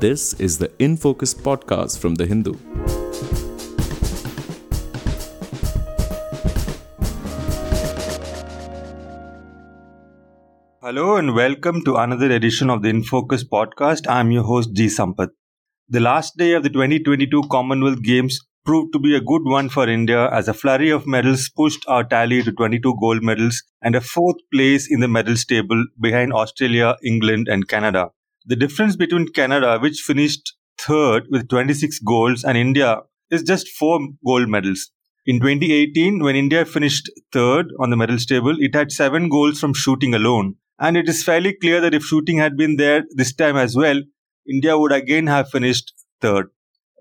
This is the In Focus podcast from The Hindu. Hello and welcome to another edition of the In Focus podcast. I'm your host G Sampath. The last day of the 2022 Commonwealth Games proved to be a good one for India as a flurry of medals pushed our tally to 22 gold medals and a fourth place in the medals table behind Australia, England, and Canada. The difference between Canada, which finished third with 26 golds, and India is just four gold medals. In 2018, when India finished third on the medals table, it had seven goals from shooting alone. And it is fairly clear that if shooting had been there this time as well, India would again have finished third.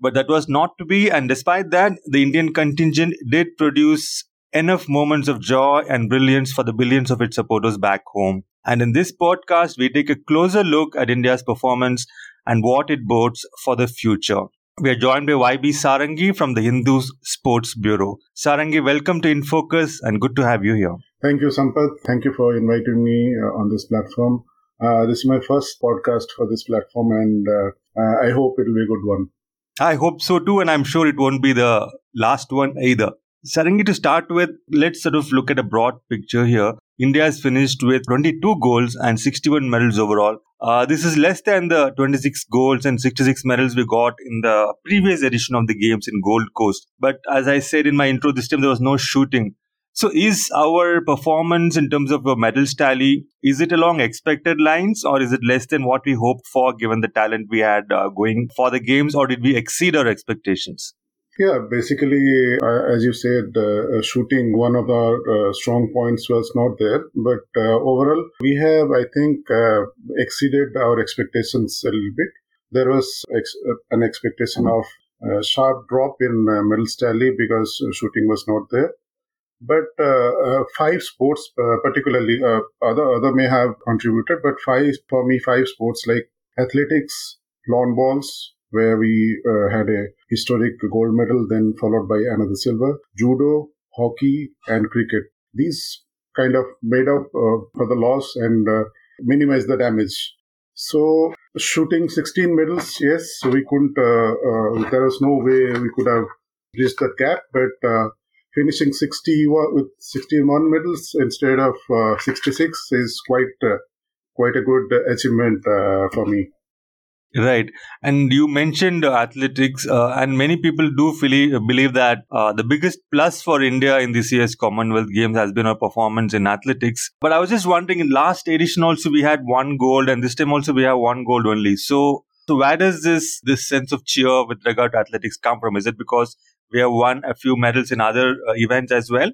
But that was not to be, and despite that, the Indian contingent did produce enough moments of joy and brilliance for the billions of its supporters back home. And in this podcast, we take a closer look at India's performance and what it bodes for the future. We are joined by YB Sarangi from the Hindu Sports Bureau. Sarangi, welcome to InFocus and good to have you here. Thank you, Sampath. Thank you for inviting me uh, on this platform. Uh, this is my first podcast for this platform, and uh, uh I hope it will be a good one. I hope so too, and I'm sure it won't be the last one either. Sarangi, to start with, let's sort of look at a broad picture here. India has finished with 22 goals and 61 medals overall. Uh, this is less than the 26 goals and 66 medals we got in the previous edition of the games in Gold Coast. But as I said in my intro, this time there was no shooting. So is our performance in terms of a medals tally, is it along expected lines or is it less than what we hoped for given the talent we had uh, going for the games or did we exceed our expectations? Yeah, basically, uh, as you said, uh, uh, shooting one of our uh, strong points was not there. But uh, overall, we have, I think, uh, exceeded our expectations a little bit. There was ex- an expectation of a sharp drop in uh, medal tally because shooting was not there. But five sports, particularly, other other may have contributed, but five for me, five sports like athletics, lawn bowls, where we uh, had a historic gold medal, then followed by another silver. Judo, hockey, and cricket. These kind of made up uh, for the loss and uh, minimize the damage. So shooting 16 medals, yes, we couldn't. Uh, uh, there was no way we could have reached that gap, but uh, finishing 60 with 61 medals instead of 66 is quite quite a good achievement for me. Right. And you mentioned uh, athletics, uh, and many people do believe, believe that uh, the biggest plus for India in this year's Commonwealth Games has been our performance in athletics. But I was just wondering, in last edition also we had one gold, and this time also we have one gold only. So, so where does this this sense of cheer with regard to athletics come from? Is it because we have won a few medals in other uh, events as well?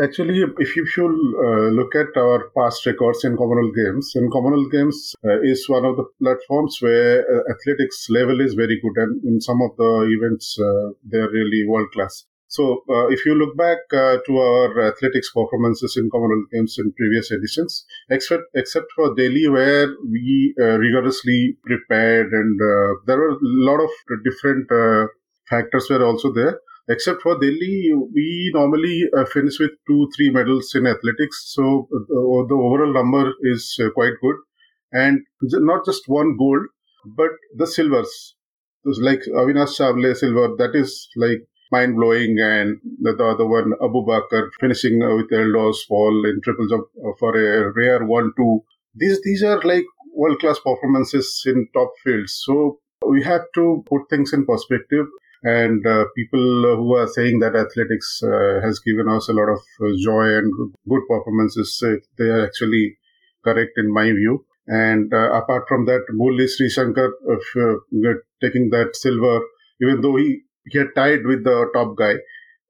Actually, if you should uh, look at our past records in Commonwealth Games, and Commonwealth Games uh, is one of the platforms where uh, athletics level is very good, and in some of the events uh, they're really world class. So, uh, if you look back uh, to our athletics performances in Commonwealth Games in previous editions, except except for Delhi, where we rigorously prepared, and there were a lot of different factors were also there Except for Delhi, we normally uh, finish with two, three medals in athletics. So uh, the overall number is uh, quite good. And not just one gold, but the silvers. It's Like Avinash Sable silver, that is like mind blowing. And the, the other one, Aboobacker, finishing with Eldhose Paul in triple jump for a rare 1 2. These, these are like world class performances in top fields. So we have to put things in perspective and uh, people who are saying that athletics uh, has given us a lot of uh, joy and good performances, uh, they are actually correct in my view. And uh, apart from that, Murali Sreeshankar uh, taking that silver, even though he, he had tied with the top guy.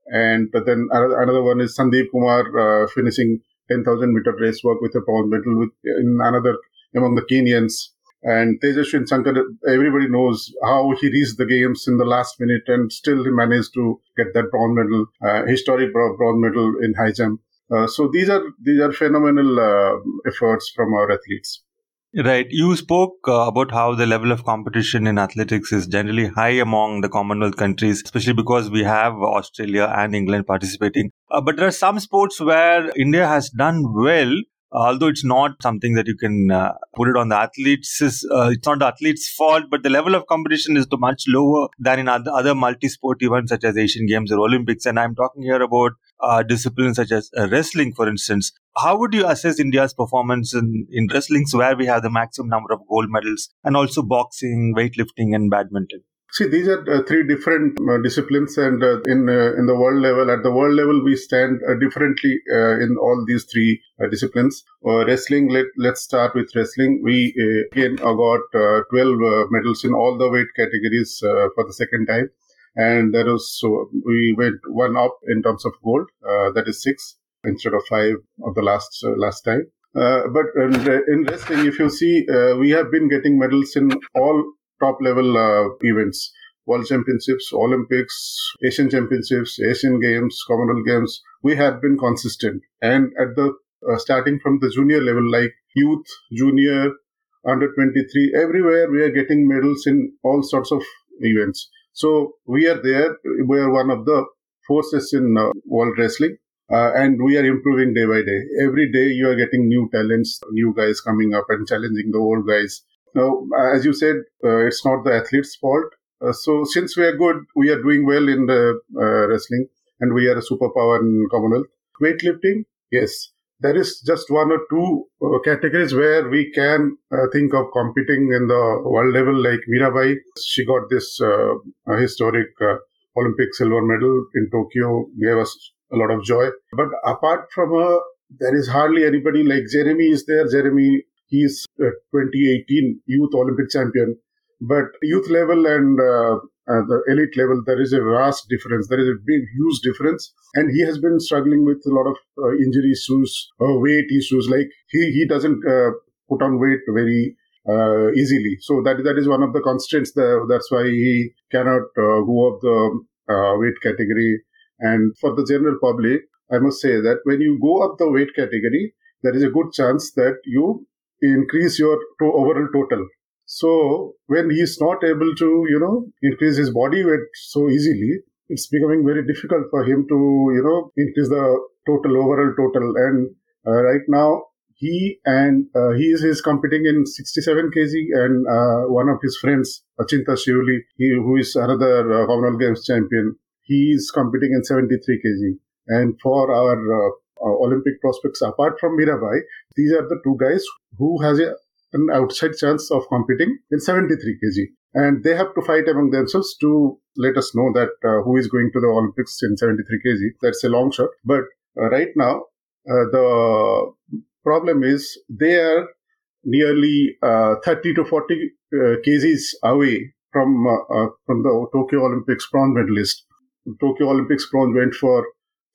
And then another one is Sandeep Kumar finishing 10,000 meter race walk with a bronze medal with in another among the Kenyans. And Tejaswin Shankar, everybody knows how he reached the games in the last minute and still managed to get that bronze medal, uh, historic bronze medal in high jump. Uh, so these are these are phenomenal uh, efforts from our athletes. Right. You spoke uh, about how the level of competition in athletics is generally high among the Commonwealth countries, especially because we have Australia and England participating. Uh, but there are some sports where India has done well, although it's not something that you can uh, put it on the athletes, uh, it's not the athletes' fault, but the level of competition is much lower than in other, other multi-sport events such as Asian Games or Olympics. And I'm talking here about uh, disciplines such as uh, wrestling, for instance. How would you assess India's performance in, in wrestling, where we have the maximum number of gold medals, and also boxing, weightlifting, and badminton? See, these are uh, three different uh, disciplines, and uh, in uh, in the world level, at the world level, we stand uh, differently uh, in all these three disciplines. wrestling, let let's start with wrestling. We again got 12 medals in all the weight categories for the second time, and that was so we went one up in terms of gold. that is six instead of five of the last last time. but in, wrestling, if you see, we have been getting medals in all top level uh, events. World championships olympics asian championships asian games commonwealth games. We have been consistent. And at the uh, starting from the junior level like youth junior under 23 everywhere we are getting medals in all sorts of events. So we are there. We are one of the forces in uh, world wrestling. Uh, and we are improving day by day. Every day you are getting new talents new guys coming up and challenging the old guys now, as you said, uh, it's not the athlete's fault. Uh, so since we are good, we are doing well in the uh, wrestling, and we are a superpower in Commonwealth. Weightlifting, yes, there is just one or two uh, categories where we can uh, think of competing in the world level, like Mirabai. She got this uh, historic Olympic silver medal in Tokyo, gave us a lot of joy. But apart from her, there is hardly anybody like Jeremy is there. Jeremy He's a 2018 Youth Olympic champion. But youth level and uh, uh, the elite level, there is a vast difference. There is a big, huge difference. And he has been struggling with a lot of uh, injury issues, uh, weight issues. Like he, he doesn't uh, put on weight very uh, easily. So that that is one of the constraints. There. That's why he cannot go up the weight category. And for the general public, I must say that when you go up the weight category, there is a good chance that you increase your to overall total. So when he is not able to, you know, increase his body weight so easily, it's becoming very difficult for him to, you know, increase the total overall total. And uh, right now, he and uh, he is, is competing in 67 kg, and uh, one of his friends, Achinta Sheuli, he, who is another uh, Commonwealth Games champion, he is competing in 73 kg. And for our uh, Olympic prospects apart from Mirabai, these are the two guys who has a, an outside chance of competing in 73 kg. And they have to fight among themselves to let us know that uh, who is going to the Olympics in 73 kg. That's a long shot. But uh, right now, uh, the problem is they are nearly uh, 30 to 40 uh, kgs away from from the Tokyo Olympics bronze medalist. Tokyo Olympics bronze went for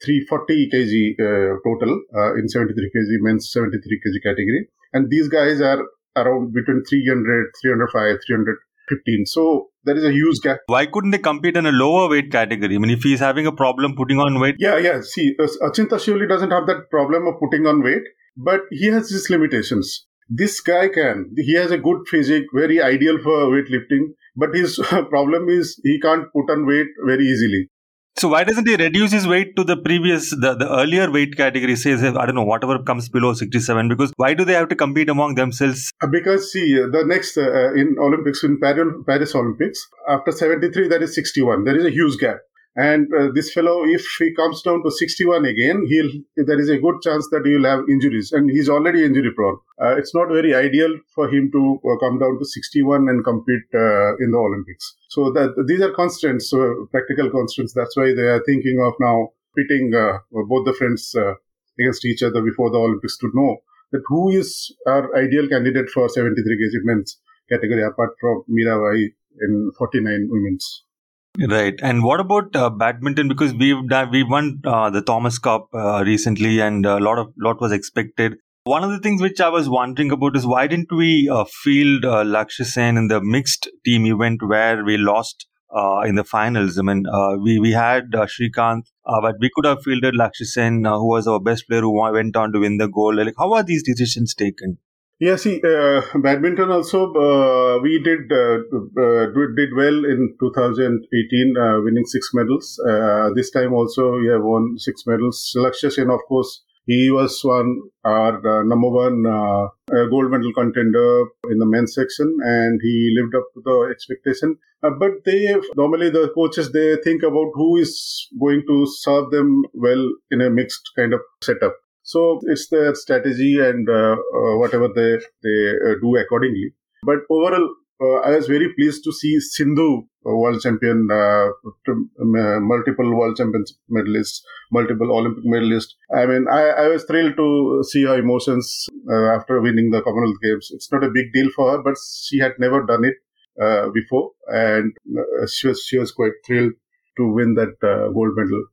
340 kg uh, total uh, in 73 kg men's 73 kg category. And these guys are around between 300 305 315 so there is a huge gap. Why couldn't they compete in a lower weight category? I mean if he's having a problem putting on weight. Yeah yeah. See uh, achinta Sheuli doesn't have that problem of putting on weight but he has his limitations. This guy can. He has a good physique very ideal for weightlifting but his problem is he can't put on weight very easily so why doesn't he reduce his weight to the previous, the, the earlier weight category? Says I don't know whatever comes below sixty seven. Because why do they have to compete among themselves? Uh, because see, uh, the next uh, in Olympics in Paris, Paris Olympics after seventy-three, that is sixty-one. There is a huge gap. And uh, this fellow, if he comes down to 61 again, he'll there is a good chance that he'll have injuries, and he's already injury prone. Uh, it's not very ideal for him to uh, come down to 61 and compete uh, in the Olympics. So that these are constraints, practical constraints. That's why they are thinking of now pitting uh, both the friends uh, against each other before the Olympics to know that who is our ideal candidate for 73 kg men's category apart from Mirabai in 49 women's. Right. And what about uh, badminton? Because we've we won uh, the Thomas Cup uh, recently, and a lot of lot was expected. One of the things which I was wondering about is why didn't we uh, field uh, Lakshya Sen in the mixed team event where we lost uh, in the finals? I mean, uh, we we had uh, Srikanth, but we could have fielded Lakshya Sen, who was our best player, who went on to win the gold. Like, how are these decisions taken? Yeah, see, uh, badminton also uh, we did uh, uh did well in 2018, uh, winning six medals. Uh, this time also we have won six medals. Lakshya Sen, of course, He was one our number one gold medal contender in the men's section, and he lived up to the expectation. But they normally the coaches they think about who is going to serve them well in a mixed kind of setup. So it's their strategy and uh, uh, whatever they they uh, do accordingly. But overall, uh, I was very pleased to see Sindhu, world champion, uh, multiple world champions medalist, multiple Olympic medalist. I mean, I, I was thrilled to see her emotions after winning the Commonwealth Games. It's not a big deal for her, but she had never done it uh, before, and uh, she was she was quite thrilled to win that uh, gold medal.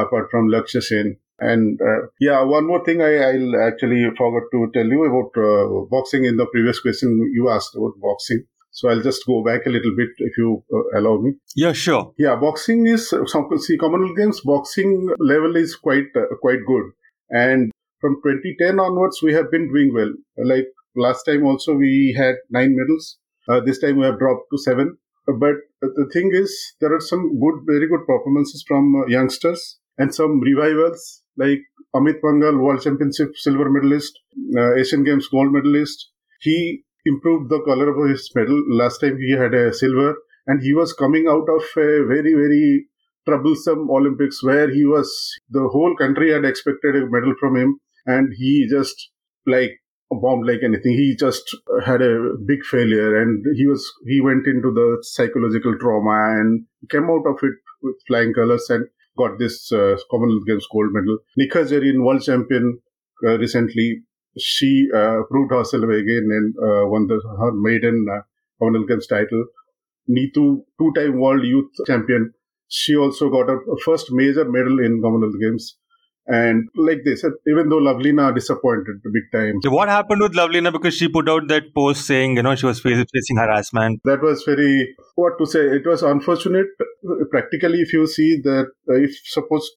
apart from Lakshya Sen, and uh, yeah, one more thing I, I'll actually forgot to tell you about uh, boxing in the previous question you asked about boxing. So I'll just go back a little bit if you uh, allow me. Yeah, sure. Yeah, boxing is some see Commonwealth Games boxing level is quite uh, quite good, and from 2010 onwards we have been doing well. Like last time also we had nine medals. Uh, this time we have dropped to seven. But the thing is, there are some good, very good performances from uh, youngsters and some revivals like Amit Panghal, World Championship silver medalist, uh, Asian Games gold medalist. He improved the color of his medal. Last time he had a silver, and he was coming out of a very, very troublesome Olympics where he was, the whole country had expected a medal from him, and he just like bombed like anything. He just had a big failure, and he was he went into the psychological trauma and came out of it with flying colors and got this uh, Commonwealth Games gold medal. Nikhat Zareen, world champion uh, recently, she uh, proved herself again and uh, won the, her maiden uh, Commonwealth Games title. Neetu, two-time world youth champion, she also got her first major medal in Commonwealth Games. And like they said, even though Lovlina disappointed big time. So what happened with Lovlina? Because she put out that post saying, you know, she was facing harassment. That was very, what to say, it was unfortunate. Practically, if you see that, uh, if suppose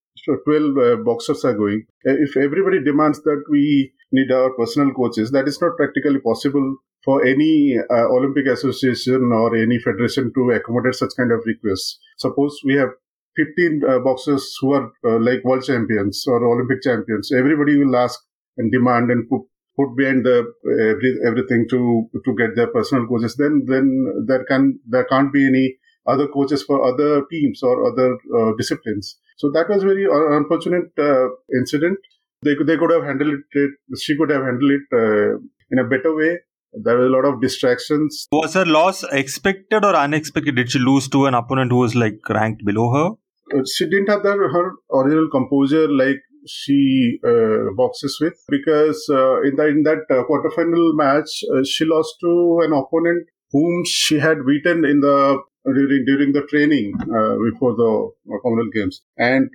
12 uh, boxers are going, uh, if everybody demands that we need our personal coaches, that is not practically possible for any uh, Olympic association or any federation to accommodate such kind of requests. Suppose we have 15 uh, boxers who are uh, like world champions or Olympic champions. Everybody will ask and demand and put, put behind the every, everything to to get their personal coaches. Then then there can there can't be any other coaches for other teams or other uh, disciplines. So that was very unfortunate uh, incident. They could they could have handled it. She could have handled it uh, in a better way there were a lot of distractions. Was her loss expected or unexpected? Did she lose to an opponent who was like ranked below her? Uh, she didn't have that, her original composure like she uh, boxes with because uh, in that in that uh, quarterfinal match uh, she lost to an opponent whom she had beaten in the during during the training uh, before the Commonwealth Games, and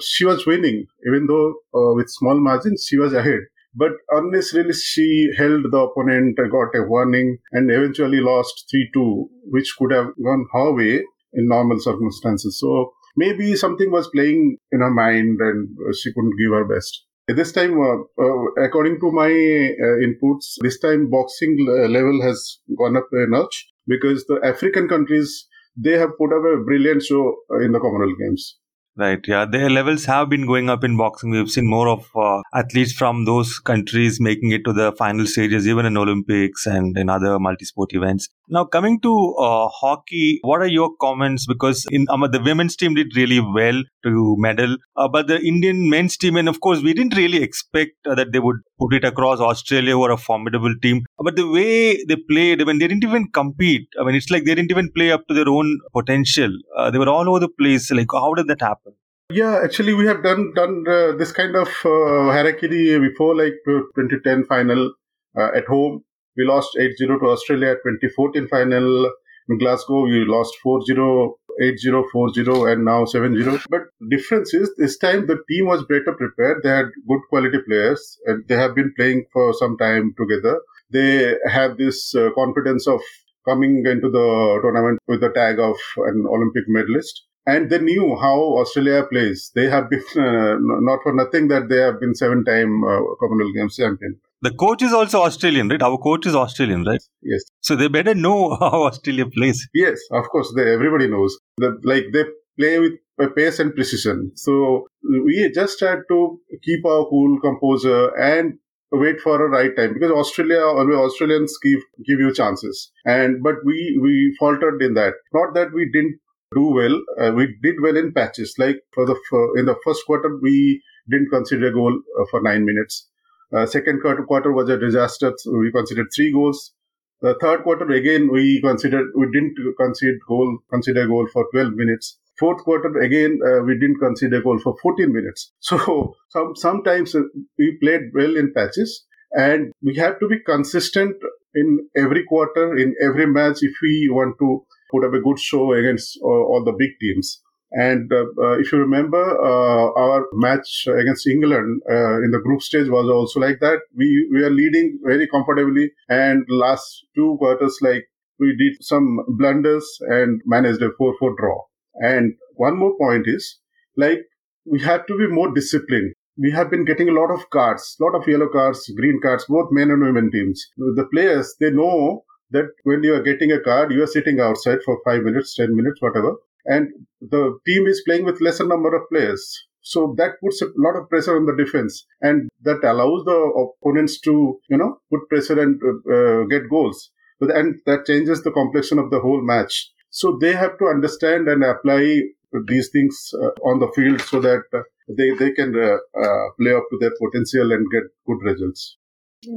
she was winning even though with small margins she was ahead. But unnecessarily, she held the opponent, got a warning, and eventually lost 3 2, which could have gone her way in normal circumstances. So maybe something was playing in her mind and she couldn't give her best. This time, uh, uh, according to my uh, inputs, this time boxing level has gone up a notch because the African countries they have put up a brilliant show in the Commonwealth Games. Right. Yeah. Their levels have been going up in boxing. We've seen more of uh, athletes from those countries making it to the final stages, even in Olympics and in other multi-sport events. Now, coming to uh, hockey, what are your comments? Because in um, the women's team did really well to medal, uh, but the Indian men's team, and of course, we didn't really expect uh, that they would put it across Australia, who are a formidable team. But the way they played, I mean, they didn't even compete. I mean, it's like they didn't even play up to their own potential. Uh, they were all over the place. Like, how did that happen? Yeah, actually, we have done done uh, this kind of uh, harakiri before, like 2010 final uh, at home. We lost 8-0 to Australia. 2014 final in Glasgow, we lost 4-0, 8-0, 4-0, and now 7-0. But difference is this time the team was better prepared. They had good quality players, and they have been playing for some time together. They have this uh, confidence of coming into the tournament with the tag of an Olympic medalist and they knew how Australia plays. They have been uh, not for nothing that they have been seven-time uh, Commonwealth Games champion. The coach is also Australian, right? Our coach is Australian, right? Yes. So they better know how Australia plays. Yes, of course. They, everybody knows. that. like they play with pace and precision. So we just had to keep our cool composure and wait for a right time because Australia always Australians give give you chances and but we we faltered in that not that we didn't do well uh, we did well in patches. Like for the for, in the first quarter we didn't consider a goal uh, for 9 minutes. Uh, second quarter, was a disaster. So we considered 3 goals. The third quarter again we considered we didn't concede goal consider goal for 12 minutes. Fourth quarter again, uh, we didn't concede a goal for 14 minutes. So some, sometimes uh, we played well in patches, and we have to be consistent in every quarter, in every match, if we want to put up a good show against uh, all the big teams. And uh, uh, if you remember, our match against England in the group stage was also like that. We we are leading very comfortably, and last two quarters, like we did some blunders and managed a 4-4 draw. And one more point is like we have to be more disciplined. We have been getting a lot of cards, lot of yellow cards, green cards, both men and women teams. The players, they know that when you are getting a card, you are sitting outside for five minutes, 10 minutes, whatever. And the team is playing with lesser number of players. So that puts a lot of pressure on the defense and that allows the opponents to, you know, put pressure and uh, get goals. And that changes the complexion of the whole match. So they have to understand and apply these things uh, on the field so that uh, they, they can uh, uh, play up to their potential and get good results.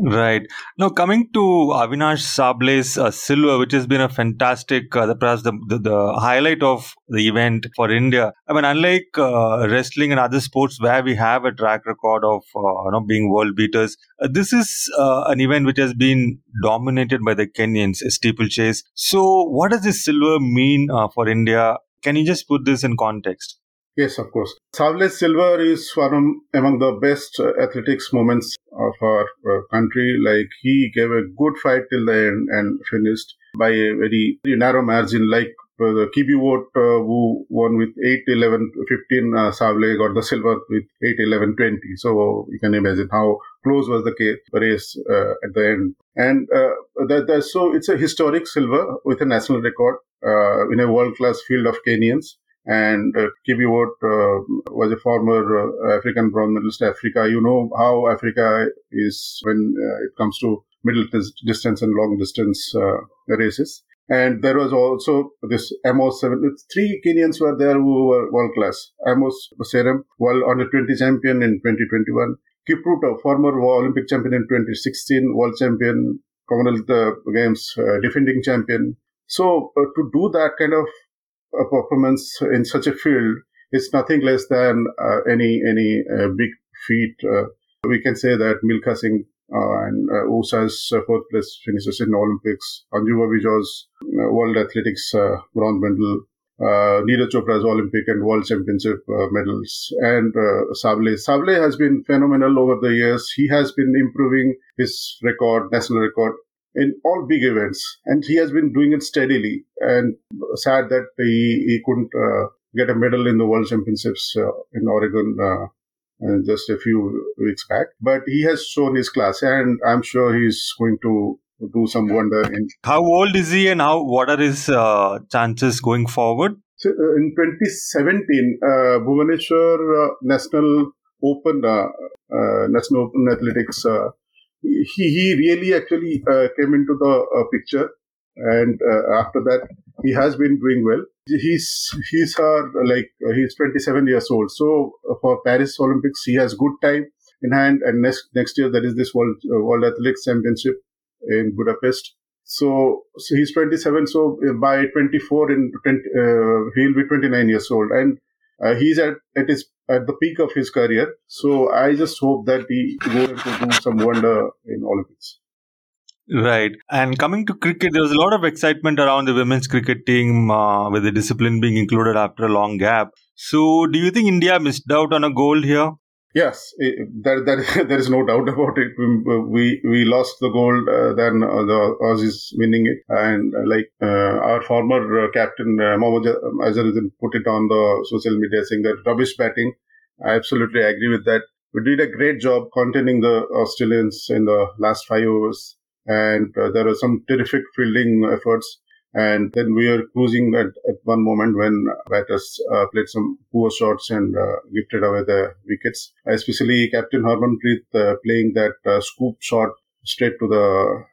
Right. Now, coming to Avinash Sable's uh, silver, which has been a fantastic, uh, perhaps the, the, the, highlight of the event for India. I mean, unlike uh, wrestling and other sports where we have a track record of uh, you know being world beaters, uh, this is uh, an event which has been dominated by the Kenyans, steeplechase. So, what does this silver mean for India? Can you just put this in context? Yes, of course. Sable's silver is one among the best athletics moments of our uh, country. Like he gave a good fight till the end and finished by a very, narrow margin. Like uh, the Kibiwott, uh, who won with 8 11 15, uh, Sable got the silver with 8 11 20. So you can imagine how close was the race uh, at the end. And uh, that, that, so it's a historic silver with a national record uh, in a world class field of Kenyans and uh, Kibiwott uh, was a former uh, African bronze medalist. Africa, you know how Africa is when uh, it comes to middle distance and long distance uh, races. And there was also this Amos Serem. Three Kenyans were there who were world class. Amos Serem, world under 20 champion in 2021. Kipruto, former Olympic champion in 2016, world champion, Commonwealth uh, Games defending champion. So to do that kind of a performance in such a field is nothing less than uh, any any uh, big feat. Uh, we can say that Milkha Singh uh, and uh, Usha's uh, fourth place finishes in Olympics, Anju Bobby George's World Athletics bronze medal, uh, Neeraj Chopra's Olympic and World Championship medals, and Sable. Sable has been phenomenal over the years. He has been improving his record, national record, in all big events, and he has been doing it steadily. And sad that he, he couldn't uh, get a medal in the World Championships uh, in Oregon uh, just a few weeks back. But he has shown his class, and I'm sure he's going to do some wonder. In how old is he, and how what are his uh, chances going forward? So, uh, in 2017, uh, Bhubaneswar National Open, National Open Athletics he, he really actually uh, came into the uh, picture. And uh, after that, he has been doing well. He's he's uh, like he's 27 years old. So for Paris Olympics, he has good time in hand. And next next year, there is this World World Athletics Championship in Budapest. So, so he's 27. So by 24, in 20, uh, he'll be 29 years old, and uh, he's at at his at the peak of his career. So I just hope that he going to do some wonder in Olympics. Right. And coming to cricket, there was a lot of excitement around the women's cricket team uh, with the discipline being included after a long gap. So, do you think India missed out on a gold here? Yes, there, there, there is no doubt about it. We we lost the gold, uh, then uh, the Aussies winning it, and uh, like uh, our former uh, captain uh, Mohammad Azharuddin put it on the social media saying that rubbish batting. I absolutely agree with that. We did a great job containing the Australians in the last five overs, and there are some terrific fielding efforts. And then we were cruising at, at one moment when batters uh, played some poor shots and uh, gifted away the wickets, especially Captain Harmanpreet uh, playing that uh, scoop shot straight to the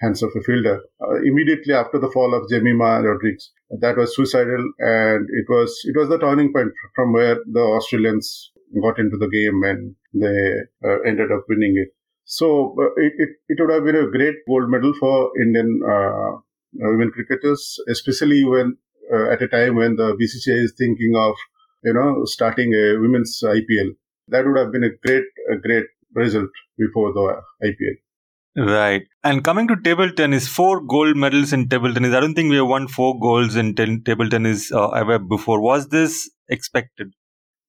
hands of a fielder. Uh, immediately after the fall of Jemimah Rodrigues, that was suicidal, and it was it was the turning point from where the Australians got into the game and they uh, ended up winning it. So uh, it, it, it would have been a great gold medal for Indian uh, women cricketers, especially when uh, at a time when the BCCI is thinking of you know starting a women's IPL. That would have been a great a great result before the IPL. Right. And coming to table tennis, four gold medals in table tennis. I don't think we have won four golds in ten- table tennis uh, ever before. Was this expected?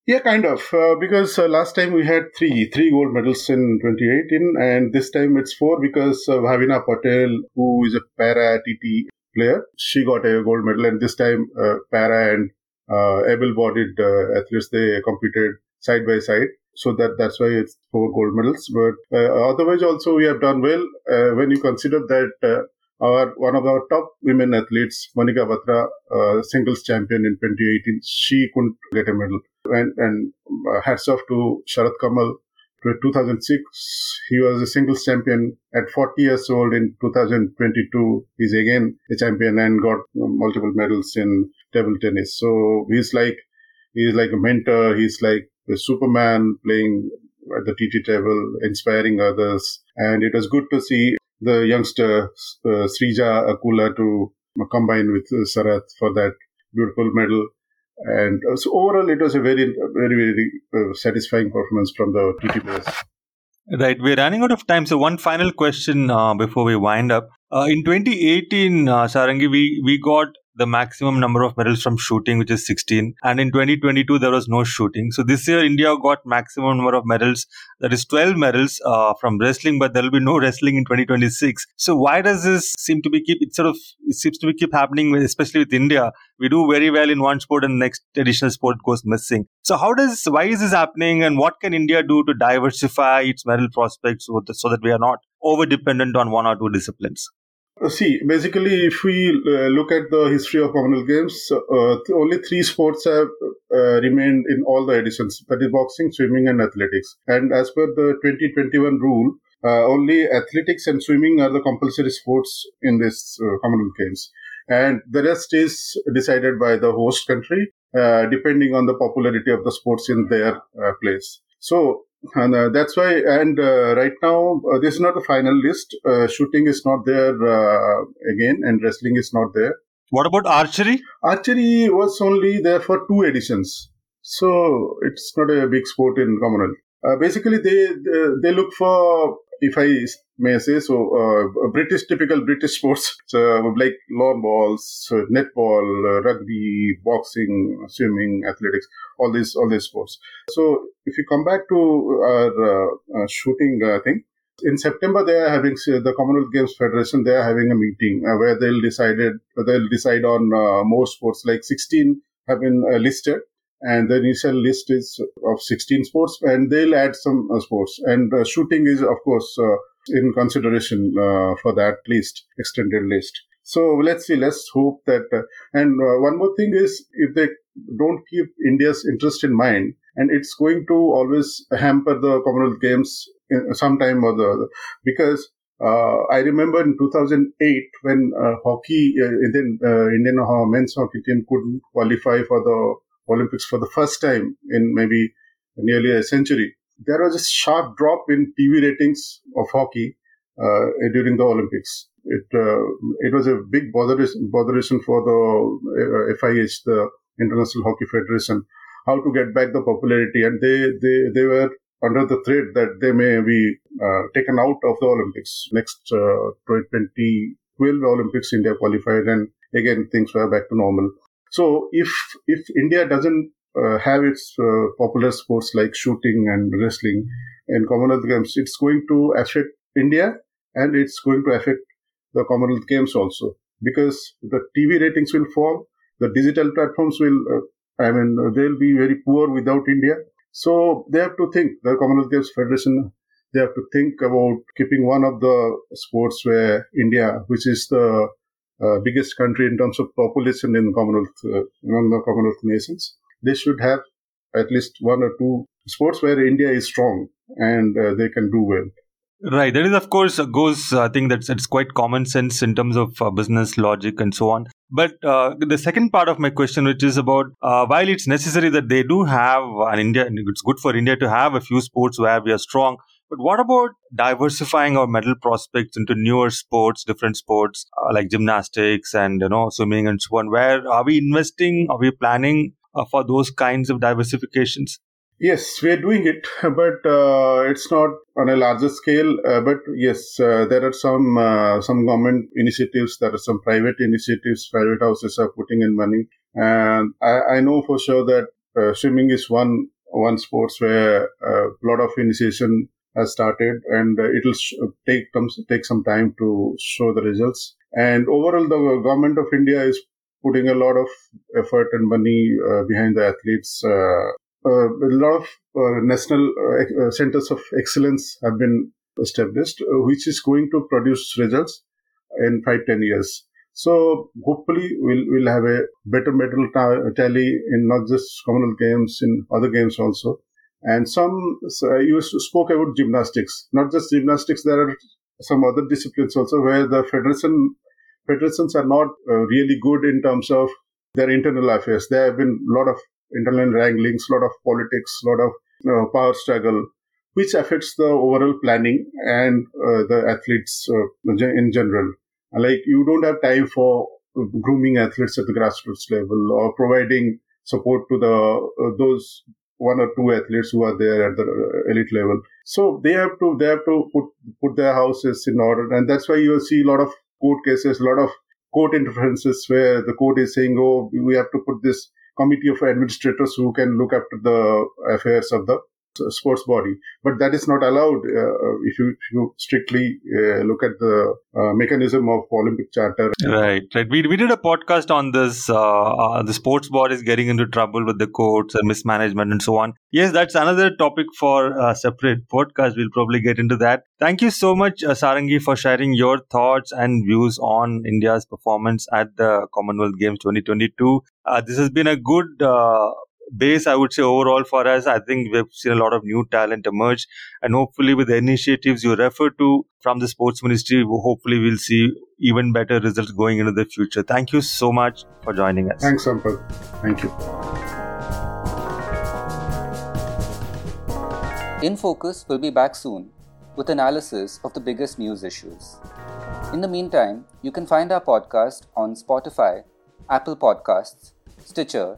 Yeah, kind of. Uh, because uh, last time we had three, three gold medals in 2018, and this time it's four because uh, Bhavina Patel, who is a para TT player, she got a gold medal, and this time uh, para and uh, able-bodied uh, athletes they competed side by side so that that's why it's four gold medals. But uh, otherwise, also we have done well when you consider that our one of our top women athletes, Manika Batra, uh, singles champion in 2018, she couldn't get a medal. And, and uh, hats off to Sharath Kamal. In 2006, he was a singles champion at 40 years old. In 2022, he's again a champion and got multiple medals in table tennis. So he's like he's like a mentor. He's like a Superman playing at the TT table, inspiring others. And it was good to see the youngster uh, Srija Akula to combine with uh, Sharath for that beautiful medal. And uh, so overall, it was a very, very, very uh, satisfying performance from the TT players. Right, we're running out of time. So one final question uh, before we wind up. In 2018, uh, Sarangi, we we got the maximum number of medals from shooting, which is 16. And in 2022, there was no shooting. So this year, India got maximum number of medals. That is 12 medals uh, from wrestling, but there will be no wrestling in 2026. So why does this seem to be keep, it sort of, it seems to be keep happening, especially with India. We do very well in one sport and next additional sport goes missing. So how does, why is this happening and what can India do to diversify its medal prospects so that we are not over dependent on one or two disciplines? Uh, see, basically, if we uh, look at the history of Commonwealth Games, uh, only three sports have uh, remained in all the editions that is, boxing, swimming, and athletics. And as per the 2021 rule, uh, only athletics and swimming are the compulsory sports in this uh, Commonwealth Games. And the rest is decided by the host country, depending on the popularity of the sports in their place. So and uh, that's why and uh, right now uh, this is not the final list. Uh, shooting is not there uh, again and wrestling is not there. What about archery? Archery was only there for two editions. So it's not a big sport in commonwealth. Uh, basically they, they, they look for if I may I say so, uh, British typical British sports, so like lawn bowls, netball, uh, rugby, boxing, swimming, athletics, all these all these sports. So if you come back to our uh, uh shooting uh, thing, in September they are having the Commonwealth Games Federation. They are having a meeting uh, where they'll decided they'll decide on more sports. Like 16 have been listed and the initial list is of 16 sports and they'll add some uh, sports and uh, shooting is of course uh, in consideration uh, for that list extended list. So let's see let's hope that uh, and uh, one more thing is if they don't keep india's interest in mind and it's going to always hamper the commonwealth games in sometime or the other. Because uh, I remember in 2008 when uh, hockey, uh, Indian, Indian men's hockey team couldn't qualify for the Olympics for the first time in maybe nearly a century, there was a sharp drop in TV ratings of hockey uh, during the Olympics. It uh, it was a big botheration, botheration for the uh, FIH, the International Hockey Federation, how to get back the popularity, and they they they were under the threat that they may be uh, taken out of the Olympics. Next uh, 2012 Olympics, India qualified, and again things were back to normal. So if if India doesn't uh, have its uh, popular sports like shooting and wrestling and Commonwealth Games, it's going to affect India and it's going to affect the Commonwealth Games also because the TV ratings will fall, the digital platforms will, uh, I mean, they'll be very poor without India. So they have to think, the Commonwealth Games Federation, they have to think about keeping one of the sports where India, which is the uh, biggest country in terms of population in Commonwealth, uh, among the Commonwealth nations. They should have at least one or two sports where India is strong and uh, they can do well. Right. That is, of course, goes. I think that's it's quite common sense in terms of uh, business logic and so on. But uh, the second part of my question, which is about uh, while it's necessary that they do have an India, it's good for India to have a few sports where we are strong. But what about diversifying our medal prospects into newer sports, different sports uh, like gymnastics and you know swimming and so on? Where are we investing? Are we planning uh, for those kinds of diversifications? Yes, we are doing it, but uh, it's not on a larger scale. Uh, but yes, uh, there are some uh, some government initiatives. There are some private initiatives. Private houses are putting in money, and I, I know for sure that uh, swimming is one one sports where a lot of initiation has started, and it'll sh- take take some time to show the results. And overall, the government of India is putting a lot of effort and money uh, behind the athletes. Uh, uh, a lot of uh, national uh, centers of excellence have been established, which is going to produce results in five ten years. So hopefully we'll we'll have a better medal tally in not just Commonwealth Games, in other games also. And some so you spoke about gymnastics, not just gymnastics. There are some other disciplines also where the federation federations are not uh, really good in terms of their internal affairs. There have been a lot of internal wranglings, a lot of politics, a lot of uh, power struggle, which affects the overall planning and uh, the athletes uh, in general. Like you don't have time for grooming athletes at the grassroots level or providing support to the uh, those one or two athletes who are there at the uh, elite level. So they have to they have to put put their houses in order, and that's why you see a lot of court cases, a lot of court interferences where the court is saying, "Oh, we have to put this committee of administrators who can look after the affairs of the sports body. But that is not allowed uh, if, you, if, you, strictly uh, look at the uh, mechanism of Olympic Charter. Right, right. We, we did a podcast on this. Uh, uh, the sports board is getting into trouble with the courts and mismanagement and so on. Yes, that's another topic for a separate podcast. We'll probably get into that. Thank you so much, uh, Sarangi, for sharing your thoughts and views on India's performance at the Commonwealth Games 2022. this has been a good base, I would say overall for us, I think we've seen a lot of new talent emerge. And hopefully, with the initiatives you refer to from the sports ministry, hopefully, we'll see even better results going into the future. Thank you so much for joining us. Thanks, Sampath. Thank you. In Focus will be back soon with analysis of the biggest news issues. In the meantime, you can find our podcast on Spotify, Apple Podcasts, Stitcher,